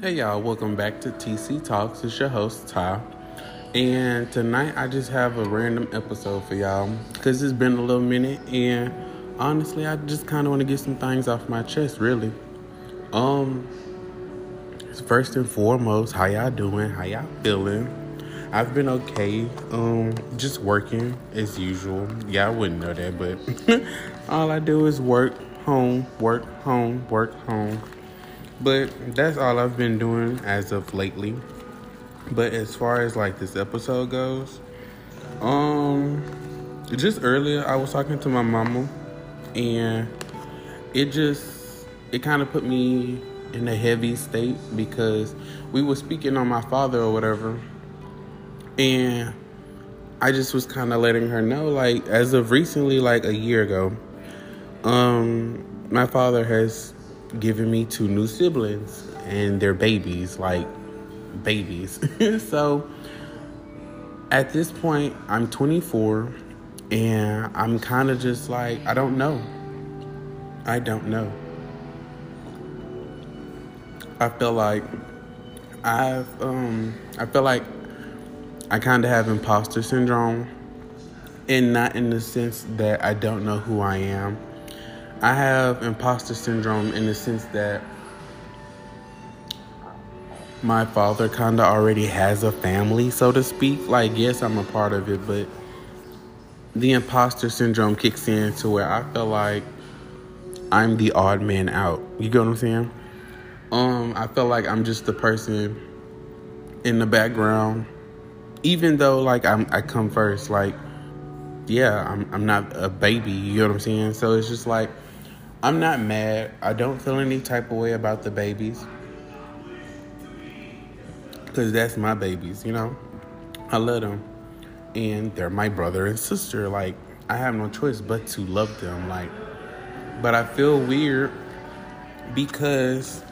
Hey y'all, welcome back to TC Talks. It's your host Ty, and tonight I just have a random episode for y'all because it's been a little minute, and honestly, I just kind of want to get some things off my chest. Really, um, first and foremost, how y'all doing? How y'all feeling? I've been okay. Um, just working as usual. Yeah, I wouldn't know that, but all I do is work, home, work, home, work, home but that's all I've been doing as of lately. But as far as like this episode goes, um, just earlier I was talking to my mama, and it just it kind of put me in a heavy state because we were speaking on my father or whatever, and I just was kind of letting her know, like as of recently, like a year ago, um, my father has given me two new siblings and they're babies, like babies. so at this point, I'm 24 and I'm kind of just like, I don't know. I don't know. I feel like I've, um, I feel like I kind of have imposter syndrome and not in the sense that I don't know who I am I have imposter syndrome in the sense that my father kind of already has a family, so to speak. Like, yes, I'm a part of it, but the imposter syndrome kicks in to where I feel like I'm the odd man out. You get what I'm saying? Um, I feel like I'm just the person in the background, even though like I'm I come first. Like, yeah, I'm I'm not a baby. You know what I'm saying? So it's just like I'm not mad. I don't feel any type of way about the babies. Because that's my babies, you know? I love them. And they're my brother and sister. Like, I have no choice but to love them. Like, but I feel weird because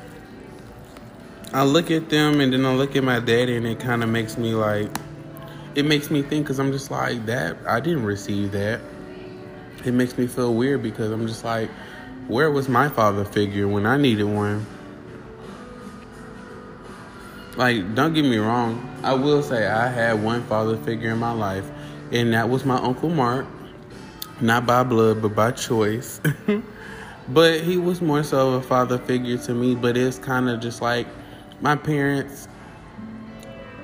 I look at them and then I look at my daddy and it kind of makes me like, it makes me think because I'm just like, that, I didn't receive that. It makes me feel weird because I'm just like, where was my father figure when I needed one? Like, don't get me wrong. I will say I had one father figure in my life, and that was my Uncle Mark. Not by blood, but by choice. but he was more so a father figure to me, but it's kind of just like my parents.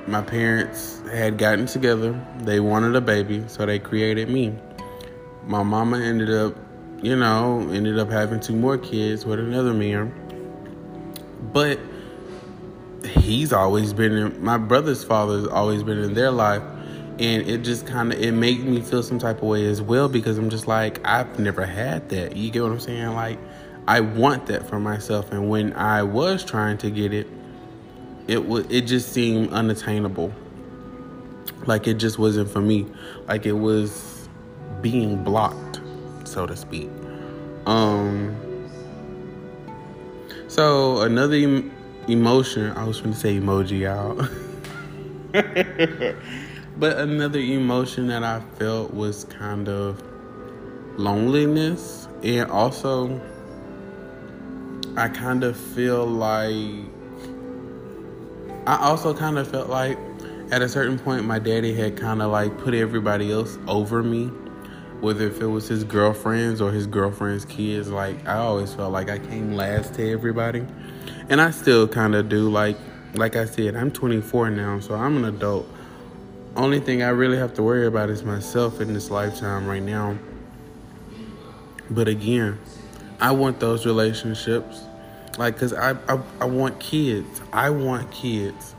My parents had gotten together. They wanted a baby, so they created me. My mama ended up you know, ended up having two more kids with another man. But he's always been in my brother's father's always been in their life. And it just kind of it made me feel some type of way as well because i'm just like i've never had that. You get what i'm saying? Like i want that for myself. And when i was trying to get it it was it just seemed unattainable. Like it just wasn't for me. Like it was being blocked so to speak. Um. So another em- emotion, I was going to say emoji, y'all. but another emotion that I felt was kind of loneliness, and also I kind of feel like I also kind of felt like at a certain point my daddy had kind of like put everybody else over me whether if it was his girlfriends or his girlfriend's kids, like I always felt like I came last to everybody. And I still kind of do like like I said, I'm 24 now, so I'm an adult. Only thing I really have to worry about is myself in this lifetime right now. But again, I want those relationships. Like, cause I, I, I want kids. I want kids.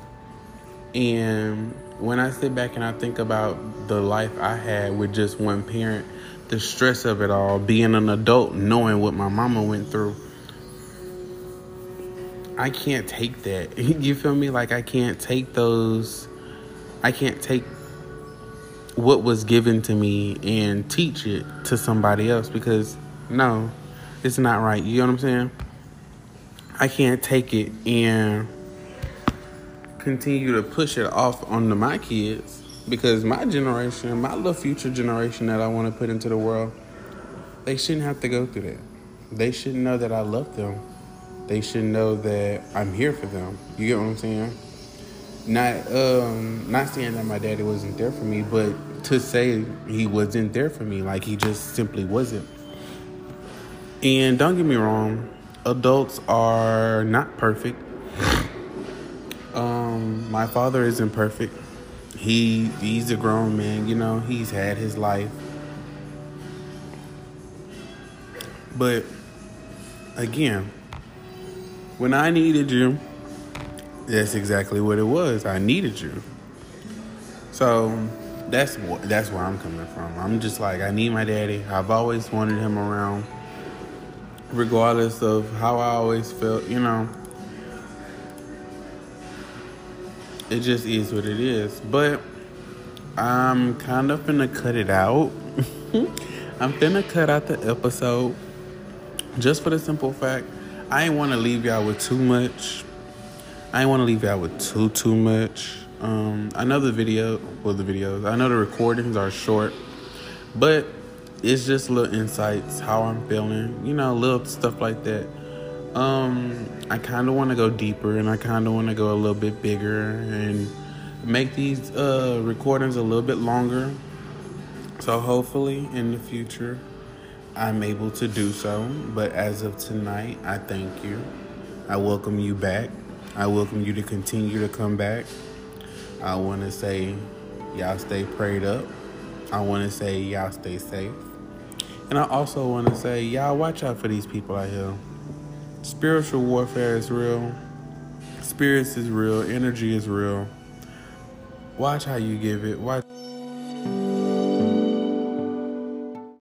And when I sit back and I think about the life I had with just one parent, the stress of it all, being an adult, knowing what my mama went through. I can't take that. You feel me? Like I can't take those I can't take what was given to me and teach it to somebody else because no, it's not right. You know what I'm saying? I can't take it and continue to push it off onto my kids because my generation, my little future generation that I want to put into the world, they shouldn't have to go through that. They shouldn't know that I love them. they should know that I'm here for them. You get what I'm saying? Not um not saying that my daddy wasn't there for me, but to say he wasn't there for me, like he just simply wasn't. And don't get me wrong, adults are not perfect. My father isn't perfect. He he's a grown man, you know, he's had his life. But again, when I needed you, that's exactly what it was. I needed you. So that's that's where I'm coming from. I'm just like I need my daddy. I've always wanted him around, regardless of how I always felt. You know, it just is what it is. But I'm kind of gonna cut it out. I'm gonna cut out the episode just for the simple fact I ain't want to leave y'all with too much. I ain't want to leave y'all with too too much. Um, I know the video, well, the videos. I know the recordings are short, but it's just little insights, how I'm feeling, you know, little stuff like that. Um, I kind of want to go deeper, and I kind of want to go a little bit bigger, and make these uh, recordings a little bit longer. So hopefully, in the future, I'm able to do so. But as of tonight, I thank you. I welcome you back. I welcome you to continue to come back. I want to say, y'all stay prayed up. I want to say, y'all stay safe. And I also want to say, y'all watch out for these people out here. Spiritual warfare is real. Spirits is real. Energy is real. Watch how you give it. Watch.